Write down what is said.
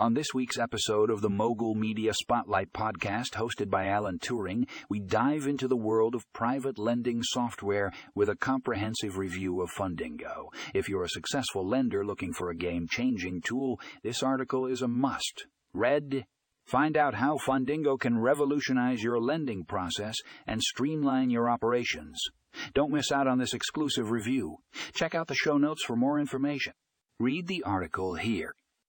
On this week's episode of the Mogul Media Spotlight podcast, hosted by Alan Turing, we dive into the world of private lending software with a comprehensive review of Fundingo. If you're a successful lender looking for a game changing tool, this article is a must. Read, Find out how Fundingo can revolutionize your lending process and streamline your operations. Don't miss out on this exclusive review. Check out the show notes for more information. Read the article here.